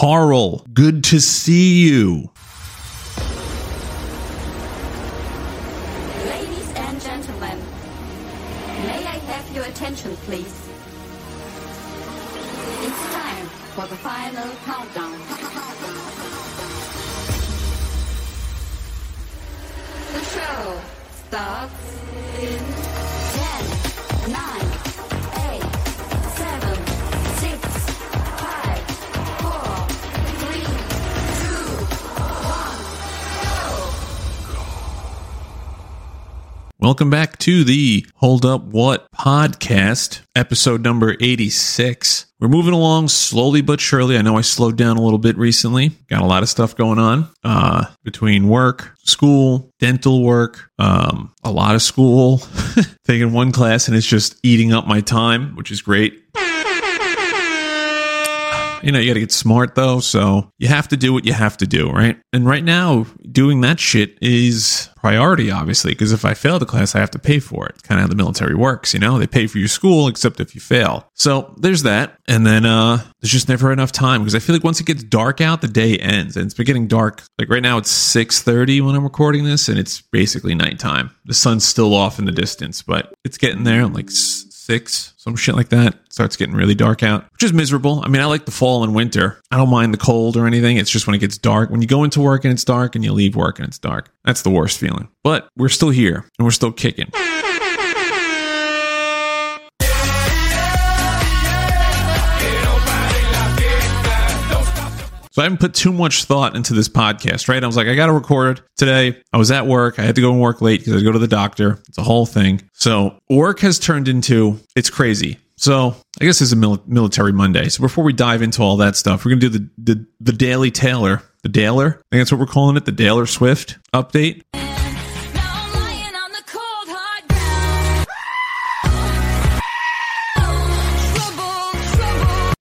Carl, good to see you. Ladies and gentlemen, may I have your attention, please? It's time for the final countdown. The show starts Welcome back to the Hold Up What podcast, episode number 86. We're moving along slowly but surely. I know I slowed down a little bit recently. Got a lot of stuff going on uh, between work, school, dental work, um, a lot of school, taking one class, and it's just eating up my time, which is great. You know, you got to get smart though. So you have to do what you have to do, right? And right now, doing that shit is priority, obviously, because if I fail the class, I have to pay for it. Kind of how the military works, you know? They pay for your school, except if you fail. So there's that. And then uh there's just never enough time because I feel like once it gets dark out, the day ends. And it's been getting dark. Like right now, it's 6.30 when I'm recording this, and it's basically nighttime. The sun's still off in the distance, but it's getting there. Like six, some shit like that. Starts getting really dark out, which is miserable. I mean, I like the fall and winter. I don't mind the cold or anything. It's just when it gets dark. When you go into work and it's dark and you leave work and it's dark. That's the worst feeling. But we're still here and we're still kicking. So I haven't put too much thought into this podcast, right? I was like, I got to record today. I was at work. I had to go and work late because I go to the doctor. It's a whole thing. So work has turned into, it's crazy. So I guess it's a mil- military Monday. So before we dive into all that stuff, we're going to do the, the, the Daily Taylor, the Daylor. I think that's what we're calling it, the Daylor Swift update.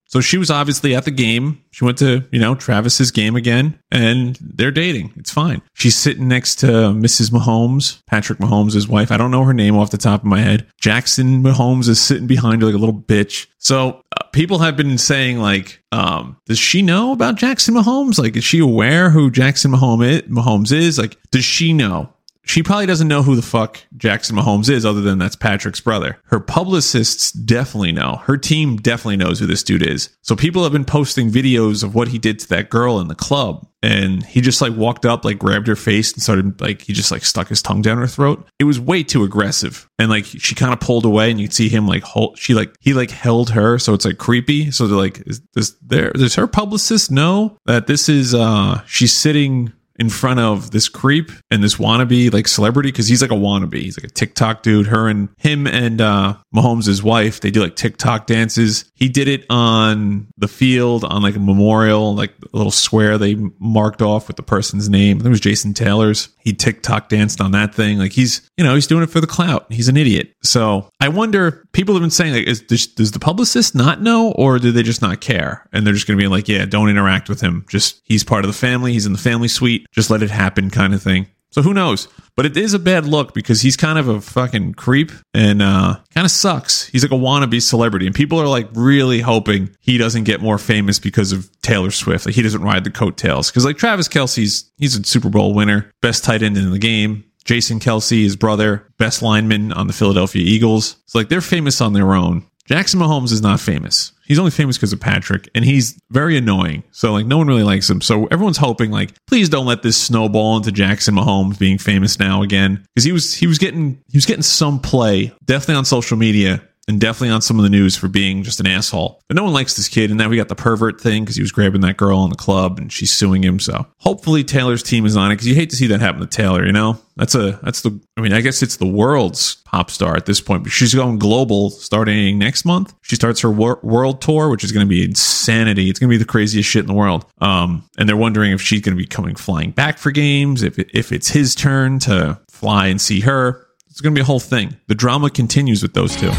So she was obviously at the game. She went to, you know, Travis's game again and they're dating. It's fine. She's sitting next to Mrs. Mahomes, Patrick Mahomes' wife. I don't know her name off the top of my head. Jackson Mahomes is sitting behind her like a little bitch. So uh, people have been saying like, um, does she know about Jackson Mahomes? Like, is she aware who Jackson Mahomes Mahomes is? Like, does she know? She probably doesn't know who the fuck Jackson Mahomes is, other than that's Patrick's brother. Her publicists definitely know. Her team definitely knows who this dude is. So people have been posting videos of what he did to that girl in the club. And he just like walked up, like grabbed her face and started like, he just like stuck his tongue down her throat. It was way too aggressive. And like she kind of pulled away and you could see him like hold, she like, he like held her. So it's like creepy. So they're like, is this there, does her publicist know that this is, uh, she's sitting in front of this creep and this wannabe like celebrity because he's like a wannabe. He's like a TikTok dude. Her and him and uh Mahomes' wife, they do like TikTok dances. He did it on the field on like a memorial, like a little square they marked off with the person's name. It was Jason Taylor's. He TikTok danced on that thing. Like he's, you know, he's doing it for the clout. He's an idiot. So I wonder, people have been saying like, is, does, does the publicist not know or do they just not care? And they're just going to be like, yeah, don't interact with him. Just, he's part of the family. He's in the family suite. Just let it happen kind of thing. So who knows? But it is a bad look because he's kind of a fucking creep and uh kind of sucks. He's like a wannabe celebrity and people are like really hoping he doesn't get more famous because of Taylor Swift. Like he doesn't ride the coattails. Because like Travis Kelce's he's a Super Bowl winner, best tight end in the game. Jason Kelsey, his brother, best lineman on the Philadelphia Eagles. It's like they're famous on their own. Jackson Mahomes is not famous. He's only famous because of Patrick, and he's very annoying. So like no one really likes him. So everyone's hoping like, please don't let this snowball into Jackson Mahomes being famous now again because he was he was getting he was getting some play definitely on social media and definitely on some of the news for being just an asshole. But no one likes this kid. And now we got the pervert thing because he was grabbing that girl in the club and she's suing him. So hopefully Taylor's team is on it because you hate to see that happen to Taylor. You know, that's a that's the. I mean, I guess it's the world's pop star at this point, but she's going global starting next month. She starts her wor- world tour, which is going to be insanity. It's going to be the craziest shit in the world. Um, and they're wondering if she's going to be coming flying back for games, if if it's his turn to fly and see her. It's going to be a whole thing. The drama continues with those two.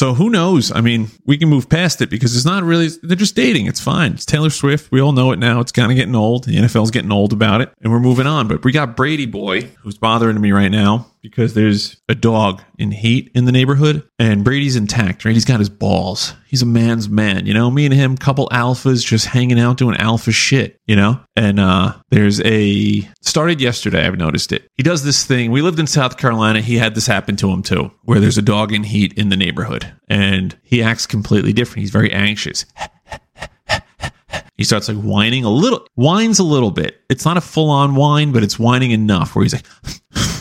So who knows? I mean, we can move past it because it's not really, they're just dating. It's fine. It's Taylor Swift. We all know it now. It's kind of getting old. The NFL's getting old about it and we're moving on. But we got Brady Boy, who's bothering me right now. Because there's a dog in heat in the neighborhood and Brady's intact, right? He's got his balls. He's a man's man, you know? Me and him, couple alphas just hanging out doing alpha shit, you know? And uh there's a started yesterday, I've noticed it. He does this thing. We lived in South Carolina. He had this happen to him too, where there's a dog in heat in the neighborhood and he acts completely different. He's very anxious. He starts like whining a little, whines a little bit. It's not a full on whine, but it's whining enough where he's like, like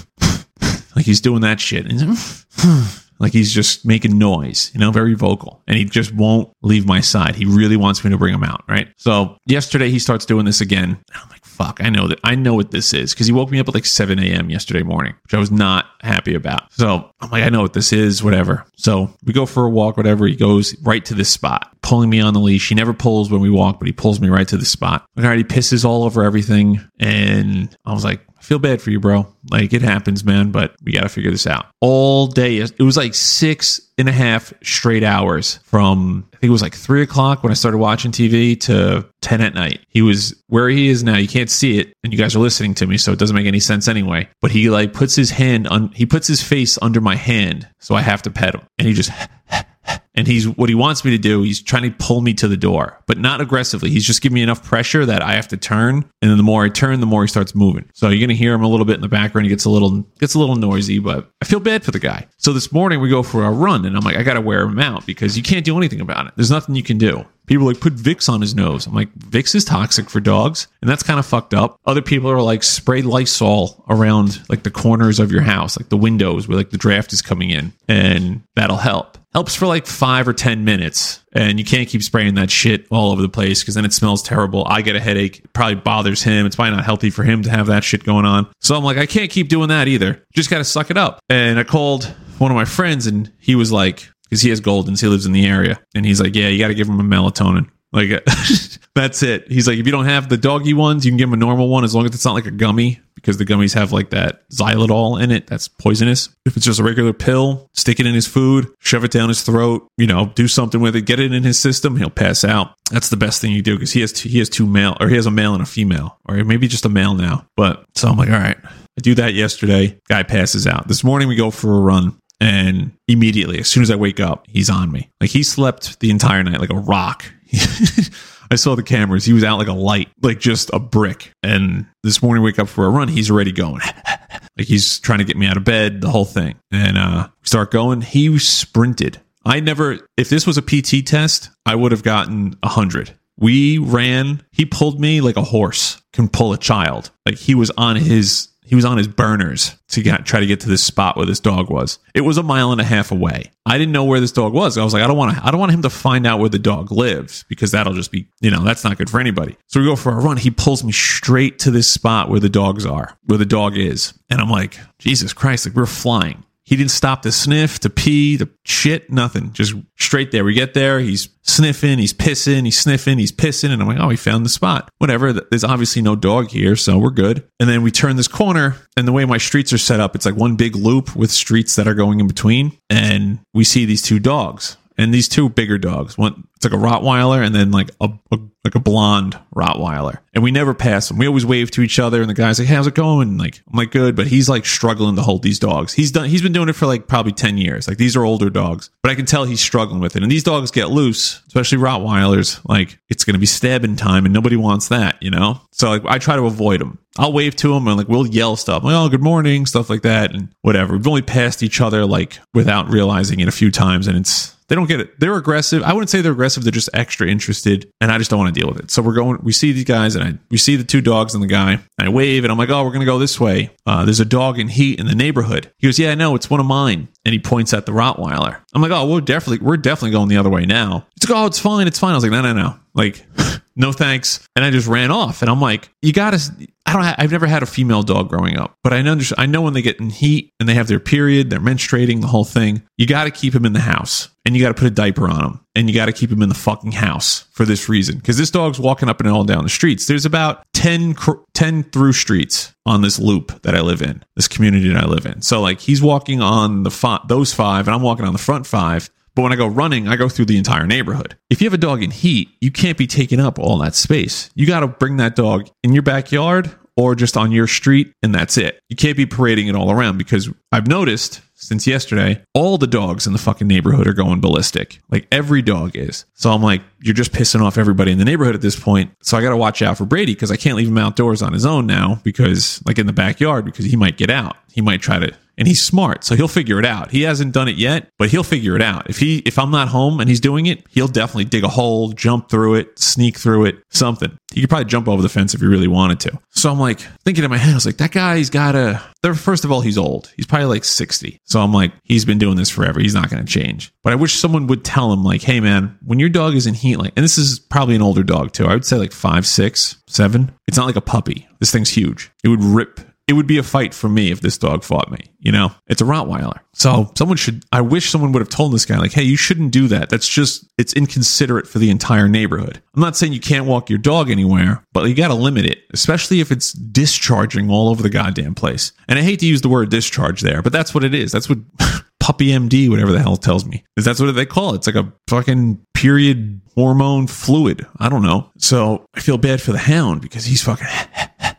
he's doing that shit. Like he's just making noise, you know, very vocal. And he just won't leave my side. He really wants me to bring him out, right? So yesterday he starts doing this again. I'm like, fuck, I know that I know what this is. Cause he woke me up at like 7 a.m. yesterday morning, which I was not happy about. So I'm like, I know what this is, whatever. So we go for a walk, whatever. He goes right to this spot, pulling me on the leash. He never pulls when we walk, but he pulls me right to the spot. Like, all right, he pisses all over everything. And I was like, I feel bad for you, bro. Like it happens, man, but we got to figure this out. All day, it was like six and a half straight hours from, I think it was like three o'clock when I started watching TV to 10 at night. He was where he is now. You can't see it, and you guys are listening to me, so it doesn't make any sense anyway. But he like puts his hand on, he puts his face under my hand, so I have to pet him. And he just, and he's what he wants me to do. He's trying to pull me to the door, but not aggressively. He's just giving me enough pressure that I have to turn, and then the more I turn, the more he starts moving. So you're gonna hear him a little bit in the background. He gets a little gets a little noisy, but I feel bad for the guy. So this morning we go for a run, and I'm like, I gotta wear him out because you can't do anything about it. There's nothing you can do. People like put Vicks on his nose. I'm like, Vicks is toxic for dogs, and that's kind of fucked up. Other people are like, spray Lysol around like the corners of your house, like the windows where like the draft is coming in, and that'll help. Helps for like five or ten minutes, and you can't keep spraying that shit all over the place because then it smells terrible. I get a headache. It probably bothers him. It's probably not healthy for him to have that shit going on. So I'm like, I can't keep doing that either. Just gotta suck it up. And I called one of my friends, and he was like, because he has Goldens, he lives in the area, and he's like, yeah, you got to give him a melatonin. Like that's it. He's like, if you don't have the doggy ones, you can give him a normal one as long as it's not like a gummy, because the gummies have like that xylitol in it that's poisonous. If it's just a regular pill, stick it in his food, shove it down his throat, you know, do something with it, get it in his system, he'll pass out. That's the best thing you do because he has two, he has two male or he has a male and a female, or maybe just a male now. But so I'm like, all right, I do that yesterday. Guy passes out. This morning we go for a run. And immediately, as soon as I wake up, he's on me. Like he slept the entire night like a rock. I saw the cameras. He was out like a light, like just a brick. And this morning, wake up for a run. He's already going. like he's trying to get me out of bed, the whole thing. And uh, start going. He sprinted. I never, if this was a PT test, I would have gotten a hundred. We ran. He pulled me like a horse can pull a child. Like he was on his he was on his burners to get, try to get to this spot where this dog was. It was a mile and a half away. I didn't know where this dog was. I was like, I don't want to, I don't want him to find out where the dog lives because that'll just be, you know, that's not good for anybody. So we go for a run. He pulls me straight to this spot where the dogs are, where the dog is. And I'm like, Jesus Christ, like we're flying. He didn't stop to sniff, to pee, to shit, nothing. Just straight there. We get there. He's sniffing, he's pissing, he's sniffing, he's pissing. And I'm like, oh, he found the spot. Whatever. There's obviously no dog here, so we're good. And then we turn this corner, and the way my streets are set up, it's like one big loop with streets that are going in between. And we see these two dogs. And these two bigger dogs, one it's like a Rottweiler and then like a, a like a blonde Rottweiler. And we never pass them. We always wave to each other and the guy's like, How's it going? Like, I'm like, good, but he's like struggling to hold these dogs. He's done he's been doing it for like probably 10 years. Like these are older dogs. But I can tell he's struggling with it. And these dogs get loose, especially Rottweilers, like it's gonna be stabbing time and nobody wants that, you know? So like I try to avoid them. I'll wave to him and like we'll yell stuff like, oh, good morning, stuff like that, and whatever. We've only passed each other like without realizing it a few times, and it's they don't get it. They're aggressive. I wouldn't say they're aggressive. They're just extra interested, and I just don't want to deal with it. So we're going. We see these guys, and I we see the two dogs and the guy. And I wave, and I'm like, "Oh, we're gonna go this way. Uh, there's a dog in heat in the neighborhood." He goes, "Yeah, I know. It's one of mine." And he points at the Rottweiler. I'm like, "Oh, we're definitely we're definitely going the other way now." He's like, "Oh, it's fine. It's fine." I was like, "No, no, no. Like, no thanks." And I just ran off. And I'm like, "You gotta." I don't. Ha- I've never had a female dog growing up, but I know. I know when they get in heat and they have their period, they're menstruating, the whole thing. You got to keep them in the house, and you got to put a diaper on them, and you got to keep them in the fucking house for this reason. Because this dog's walking up and all down the streets. There's about 10, cr- 10 through streets on this loop that I live in, this community that I live in. So like he's walking on the fi- those five, and I'm walking on the front five. But when I go running, I go through the entire neighborhood. If you have a dog in heat, you can't be taking up all that space. You got to bring that dog in your backyard or just on your street, and that's it. You can't be parading it all around because I've noticed since yesterday, all the dogs in the fucking neighborhood are going ballistic. Like every dog is. So I'm like, you're just pissing off everybody in the neighborhood at this point. So I got to watch out for Brady because I can't leave him outdoors on his own now because, like in the backyard, because he might get out. He might try to and he's smart so he'll figure it out. He hasn't done it yet but he'll figure it out. If he if i'm not home and he's doing it he'll definitely dig a hole jump through it sneak through it something. He could probably jump over the fence if he really wanted to. So i'm like thinking in my head i was like that guy's gotta first of all he's old. He's probably like 60 so i'm like he's been doing this forever. He's not going to change. But i wish someone would tell him like hey man when your dog is in heat like and this is probably an older dog too. I would say like five six seven. It's not like a puppy. This thing's huge. It would rip it would be a fight for me if this dog fought me. You know, it's a Rottweiler. So oh. someone should, I wish someone would have told this guy, like, hey, you shouldn't do that. That's just, it's inconsiderate for the entire neighborhood. I'm not saying you can't walk your dog anywhere, but you got to limit it, especially if it's discharging all over the goddamn place. And I hate to use the word discharge there, but that's what it is. That's what puppy MD, whatever the hell tells me. Is that's what they call it. It's like a fucking period hormone fluid. I don't know. So I feel bad for the hound because he's fucking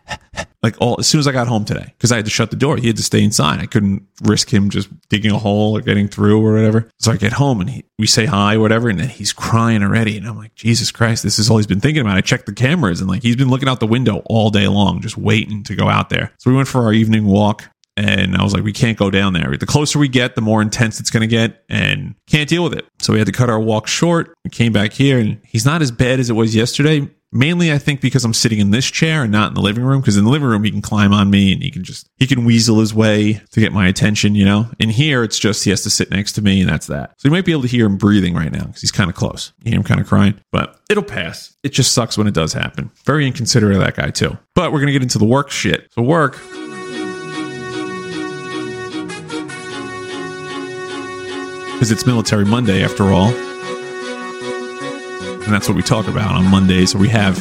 like all as soon as I got home today because I had to shut the door. He had to stay inside. I couldn't risk him just digging a hole or getting through or whatever. So I get home and he, we say hi, whatever, and then he's crying already. And I'm like, Jesus Christ, this is all he's been thinking about. I checked the cameras and like he's been looking out the window all day long, just waiting to go out there. So we went for our evening walk. And I was like, we can't go down there. The closer we get, the more intense it's going to get and can't deal with it. So we had to cut our walk short. We came back here and he's not as bad as it was yesterday Mainly, I think because I'm sitting in this chair and not in the living room. Because in the living room, he can climb on me and he can just he can weasel his way to get my attention. You know. In here, it's just he has to sit next to me, and that's that. So you might be able to hear him breathing right now because he's kind of close. You hear him kind of crying, but it'll pass. It just sucks when it does happen. Very inconsiderate of that guy too. But we're gonna get into the work shit. So work. Because it's Military Monday after all and that's what we talk about on Mondays. Or we have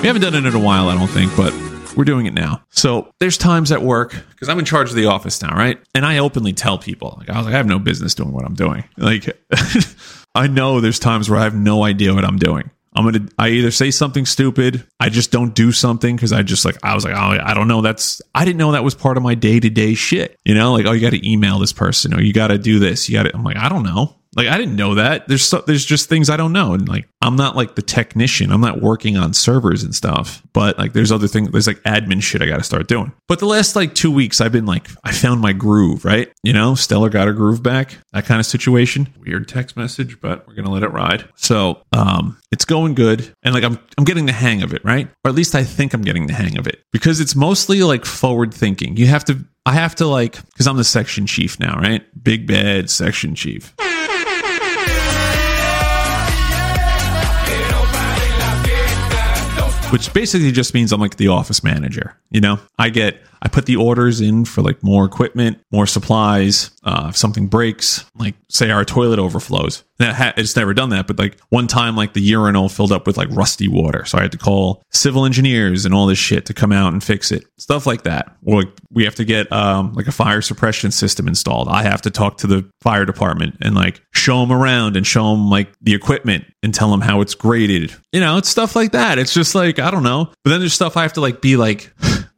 we haven't done it in a while, I don't think, but we're doing it now. So there's times at work because I'm in charge of the office now, right? And I openly tell people, like, I was like, I have no business doing what I'm doing. Like, I know there's times where I have no idea what I'm doing. I'm gonna I either say something stupid, I just don't do something because I just like I was like, oh I don't know, that's I didn't know that was part of my day to day shit. You know, like oh you got to email this person or you got to do this. You got to. I'm like I don't know. Like I didn't know that. There's so, there's just things I don't know, and like I'm not like the technician. I'm not working on servers and stuff. But like there's other things. There's like admin shit I got to start doing. But the last like two weeks, I've been like I found my groove. Right, you know, Stella got her groove back. That kind of situation. Weird text message, but we're gonna let it ride. So um, it's going good, and like I'm I'm getting the hang of it. Right, or at least I think I'm getting the hang of it because it's mostly like forward thinking. You have to I have to like because I'm the section chief now, right? Big bad section chief. Which basically just means I'm like the office manager. You know, I get, I put the orders in for like more equipment, more supplies. Uh, if something breaks, like say our toilet overflows, it's never done that, but like one time, like the urinal filled up with like rusty water. So I had to call civil engineers and all this shit to come out and fix it. Stuff like that. Or like we have to get um, like a fire suppression system installed. I have to talk to the fire department and like show them around and show them like the equipment and tell them how it's graded. You know, it's stuff like that. It's just like, I don't know. But then there's stuff I have to like be like,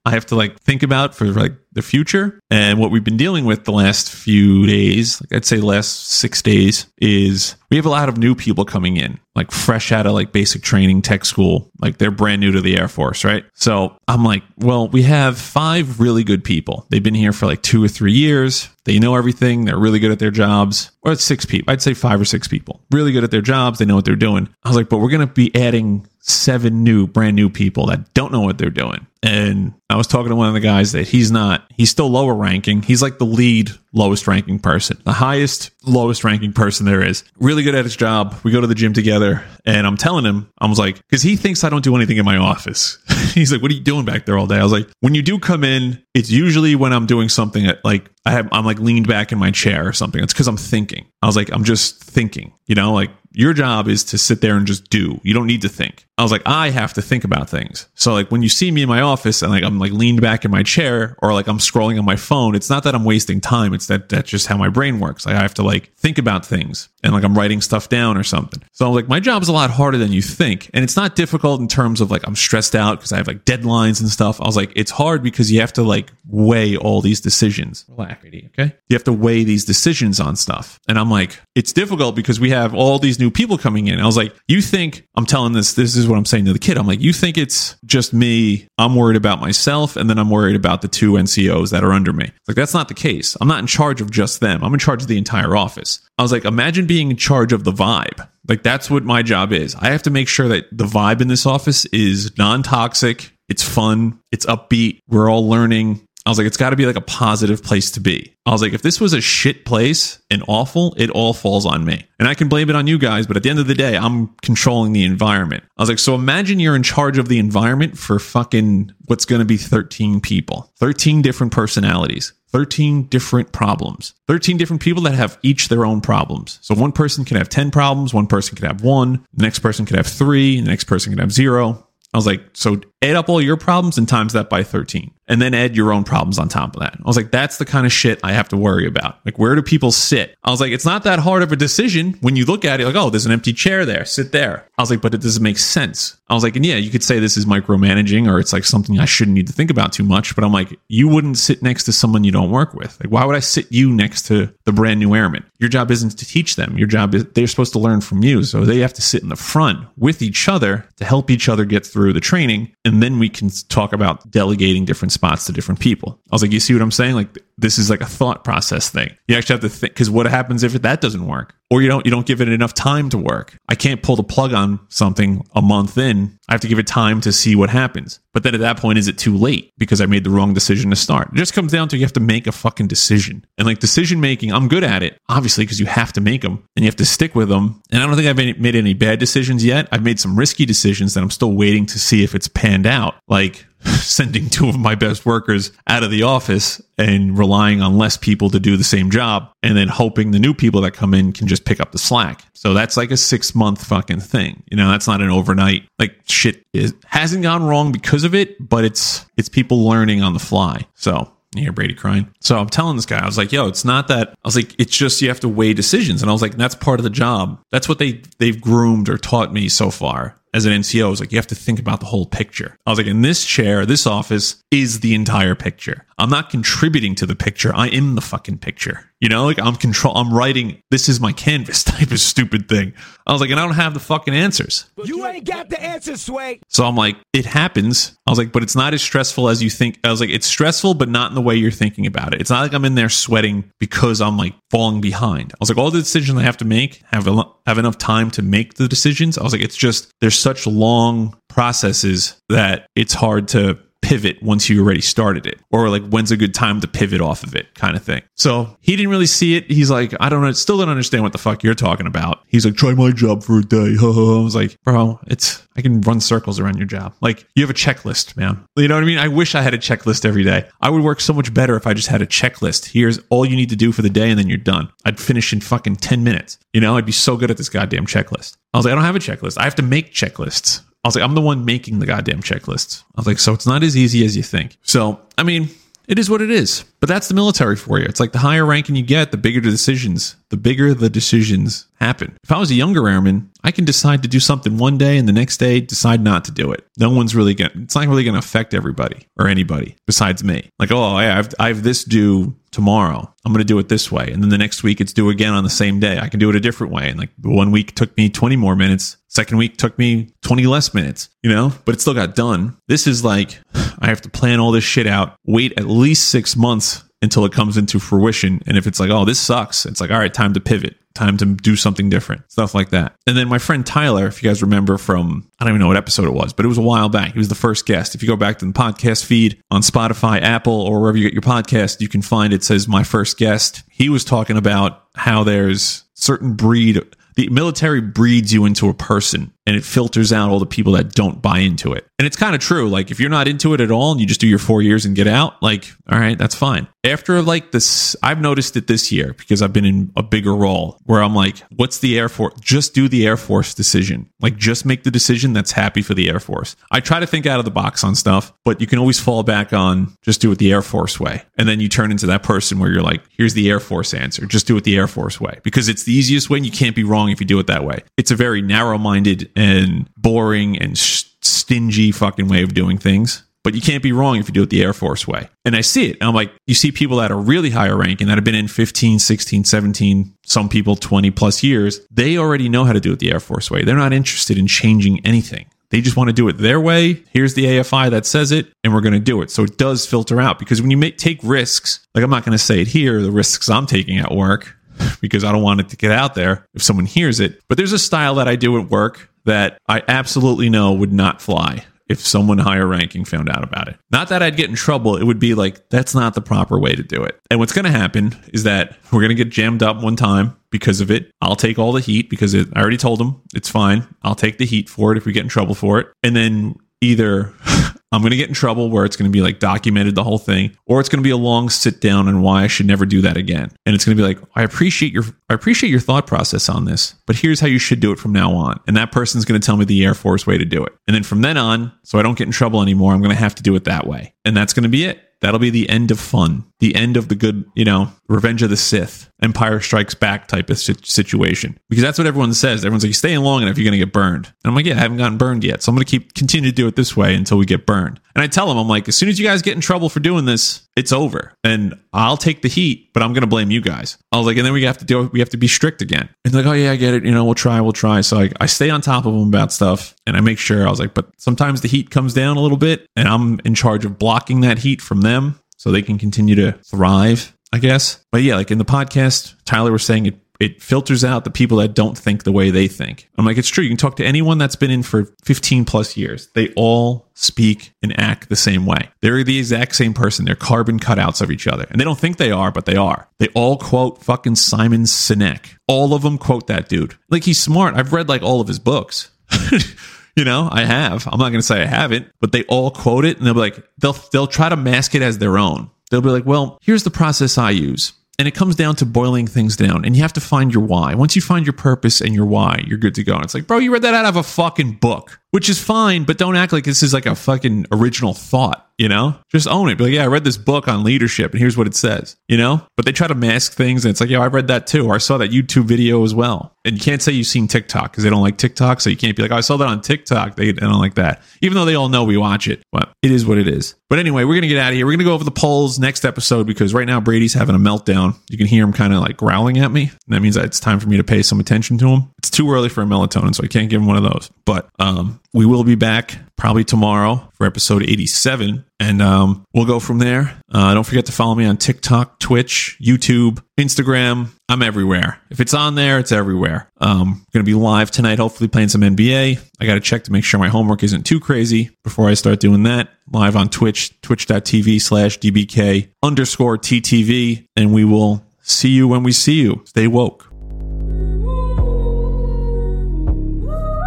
I have to like think about for like the future. And what we've been dealing with the last few days, like I'd say last six days, is we have a lot of new people coming in, like fresh out of like basic training tech school. Like they're brand new to the Air Force, right? So I'm like, well, we have five really good people. They've been here for like two or three years. They know everything. They're really good at their jobs. Or it's six people. I'd say five or six people. Really good at their jobs. They know what they're doing. I was like, but we're going to be adding seven new, brand new people that don't know what they're doing. And I was talking to one of the guys that he's not, he's still lower ranking. He's like the lead lowest ranking person, the highest, lowest ranking person there is. Really good at his job. We go to the gym together. And I'm telling him, I was like, because he thinks I don't do anything in my office. he's like, what are you doing back there all day? I was like, when you do come in, it's usually when I'm doing something at like, I have, I'm like leaned back in my chair or something. It's because I'm thinking. I was like, I'm just thinking, you know, like your job is to sit there and just do. You don't need to think. I was like, I have to think about things. So like when you see me in my office and like I'm like leaned back in my chair or like I'm scrolling on my phone, it's not that I'm wasting time. It's that that's just how my brain works. Like I have to like think about things and like I'm writing stuff down or something. So I'm like my job is a lot harder than you think. And it's not difficult in terms of like I'm stressed out because I have like deadlines and stuff. I was like, it's hard because you have to like weigh all these decisions. Relax, okay? You have to weigh these decisions on stuff. And I'm like, it's difficult because we have all these new people coming in. I was like, you think I'm telling this, this is what I'm saying to the kid. I'm like, you think it's just me. I'm worried about myself. And then I'm worried about the two NCOs that are under me. Like, that's not the case. I'm not in charge of just them. I'm in charge of the entire office. I was like, imagine being in charge of the vibe. Like, that's what my job is. I have to make sure that the vibe in this office is non toxic. It's fun. It's upbeat. We're all learning. I was like, it's got to be like a positive place to be. I was like, if this was a shit place and awful, it all falls on me. And I can blame it on you guys, but at the end of the day, I'm controlling the environment. I was like, so imagine you're in charge of the environment for fucking what's going to be 13 people, 13 different personalities. 13 different problems, 13 different people that have each their own problems. So one person can have 10 problems, one person could have one, the next person could have three, the next person could have zero. I was like, so add up all your problems and times that by 13 and then add your own problems on top of that. I was like, that's the kind of shit I have to worry about. Like, where do people sit? I was like, it's not that hard of a decision when you look at it, like, oh, there's an empty chair there, sit there. I was like, but it doesn't make sense. I was like, and yeah, you could say this is micromanaging or it's like something I shouldn't need to think about too much, but I'm like, you wouldn't sit next to someone you don't work with. Like, why would I sit you next to the brand new airman? Your job isn't to teach them. Your job is they're supposed to learn from you. So they have to sit in the front with each other to help each other get through the training. And then we can talk about delegating different spots to different people. I was like, you see what I'm saying? Like this is like a thought process thing. You actually have to think because what happens if that doesn't work? Or you don't you don't give it enough time to work. I can't pull the plug on something a month in. I have to give it time to see what happens. But then at that point, is it too late because I made the wrong decision to start? It just comes down to you have to make a fucking decision. And like decision making, I'm good at it, obviously, because you have to make them and you have to stick with them. And I don't think I've made any bad decisions yet. I've made some risky decisions that I'm still waiting to see if it's panned out. Like sending two of my best workers out of the office and relying on less people to do the same job and then hoping the new people that come in can just pick up the slack. So that's like a 6 month fucking thing. You know, that's not an overnight like shit is hasn't gone wrong because of it, but it's it's people learning on the fly. So you hear Brady crying. So I'm telling this guy, I was like, yo, it's not that. I was like, it's just you have to weigh decisions. And I was like, that's part of the job. That's what they they've groomed or taught me so far as an NCO. I was like, you have to think about the whole picture. I was like, in this chair, this office is the entire picture. I'm not contributing to the picture. I am the fucking picture. You know, like I'm control. I'm writing. This is my canvas type of stupid thing. I was like, and I don't have the fucking answers. You ain't got the answers, Sway. So I'm like, it happens. I was like, but it's not as stressful as you think. I was like, it's stressful, but not in the way you're thinking about it. It's not like I'm in there sweating because I'm like falling behind. I was like, all the decisions I have to make have have enough time to make the decisions. I was like, it's just there's such long processes that it's hard to pivot once you already started it or like when's a good time to pivot off of it kind of thing. So he didn't really see it. He's like i don't know still don't understand what the fuck you're talking about. He's like try my job for a day. I was like bro it's i can run circles around your job. Like you have a checklist man. You know what i mean? I wish i had a checklist every day. I would work so much better if i just had a checklist. Here's all you need to do for the day and then you're done. I'd finish in fucking 10 minutes. You know i'd be so good at this goddamn checklist. I was like i don't have a checklist. I have to make checklists I was like, I'm the one making the goddamn checklists. I was like, so it's not as easy as you think. So, I mean, it is what it is. But that's the military for you. It's like the higher ranking you get, the bigger the decisions, the bigger the decisions happen. If I was a younger airman, I can decide to do something one day and the next day decide not to do it. No one's really going to, it's not really going to affect everybody or anybody besides me. Like, oh, I have, I have this due tomorrow. I'm going to do it this way. And then the next week it's due again on the same day. I can do it a different way. And like one week took me 20 more minutes. Second week took me 20 less minutes, you know, but it still got done. This is like, I have to plan all this shit out, wait at least six months until it comes into fruition. And if it's like, oh, this sucks, it's like, all right, time to pivot, time to do something different, stuff like that. And then my friend Tyler, if you guys remember from, I don't even know what episode it was, but it was a while back. He was the first guest. If you go back to the podcast feed on Spotify, Apple, or wherever you get your podcast, you can find it says my first guest. He was talking about how there's certain breed the military breeds you into a person and it filters out all the people that don't buy into it. And it's kind of true. Like if you're not into it at all and you just do your four years and get out, like, all right, that's fine. After like this, I've noticed it this year because I've been in a bigger role where I'm like, what's the Air Force? Just do the Air Force decision. Like just make the decision that's happy for the Air Force. I try to think out of the box on stuff, but you can always fall back on just do it the Air Force way. And then you turn into that person where you're like, here's the Air Force answer. Just do it the Air Force way because it's the easiest way and you can't be wrong if you do it that way. It's a very narrow minded and boring and stingy fucking way of doing things. But you can't be wrong if you do it the Air Force way. And I see it. I'm like, you see people that are really higher ranking that have been in 15, 16, 17, some people 20 plus years. They already know how to do it the Air Force way. They're not interested in changing anything. They just want to do it their way. Here's the AFI that says it, and we're going to do it. So it does filter out because when you make, take risks, like I'm not going to say it here, the risks I'm taking at work, because I don't want it to get out there if someone hears it. But there's a style that I do at work that I absolutely know would not fly if someone higher ranking found out about it. Not that I'd get in trouble, it would be like, that's not the proper way to do it. And what's going to happen is that we're going to get jammed up one time because of it. I'll take all the heat because it, I already told them it's fine. I'll take the heat for it if we get in trouble for it. And then either I'm going to get in trouble where it's going to be like documented the whole thing, or it's going to be a long sit down and why I should never do that again. And it's going to be like, I appreciate your, I appreciate your thought process on this, but here's how you should do it from now on. And that person's going to tell me the Air Force way to do it. And then from then on, so I don't get in trouble anymore, I'm going to have to do it that way. And that's going to be it. That'll be the end of fun, the end of the good, you know, Revenge of the Sith, Empire Strikes Back type of situation. Because that's what everyone says. Everyone's like, you staying long enough, you're going to get burned. And I'm like, yeah, I haven't gotten burned yet. So I'm going to keep continue to do it this way until we get burned. And I tell them, I'm like, as soon as you guys get in trouble for doing this, it's over. And I'll take the heat, but I'm going to blame you guys. I was like, and then we have to do, we have to be strict again. And like, oh yeah, I get it. You know, we'll try, we'll try. So I stay on top of them about stuff and I make sure I was like, but sometimes the heat comes down a little bit and I'm in charge of blocking that heat from them so they can continue to thrive, I guess. But yeah, like in the podcast, Tyler was saying it it filters out the people that don't think the way they think. I'm like, it's true. You can talk to anyone that's been in for 15 plus years. They all speak and act the same way. They're the exact same person. They're carbon cutouts of each other. And they don't think they are, but they are. They all quote fucking Simon Sinek. All of them quote that dude. Like he's smart. I've read like all of his books. you know, I have. I'm not going to say I haven't, but they all quote it and they'll be like, they'll, they'll try to mask it as their own. They'll be like, well, here's the process I use. And it comes down to boiling things down, and you have to find your why. Once you find your purpose and your why, you're good to go. And it's like, bro, you read that out of a fucking book, which is fine, but don't act like this is like a fucking original thought, you know? Just own it. Be like, yeah, I read this book on leadership, and here's what it says, you know? But they try to mask things, and it's like, yeah, I read that too, or I saw that YouTube video as well. And you can't say you've seen TikTok because they don't like TikTok, so you can't be like, oh, I saw that on TikTok. They, they don't like that, even though they all know we watch it. But it is what it is. But anyway, we're gonna get out of here. We're gonna go over the polls next episode because right now Brady's having a meltdown. You can hear him kind of like growling at me. And that means that it's time for me to pay some attention to him. It's too early for a melatonin, so I can't give him one of those. But um, we will be back probably tomorrow for episode 87 and um, we'll go from there. Uh, don't forget to follow me on tiktok twitch youtube instagram. I'm everywhere. If it's on there it's everywhere. Um, gonna be live tonight hopefully playing some nba i gotta check to make sure my homework isn't too crazy before i start doing that. Live on twitch twitch.tv slash dbk underscore ttv and we will see you when we see you. Stay woke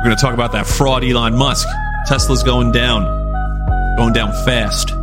going to talk about that fraud Elon Musk. Tesla's going down, going down fast.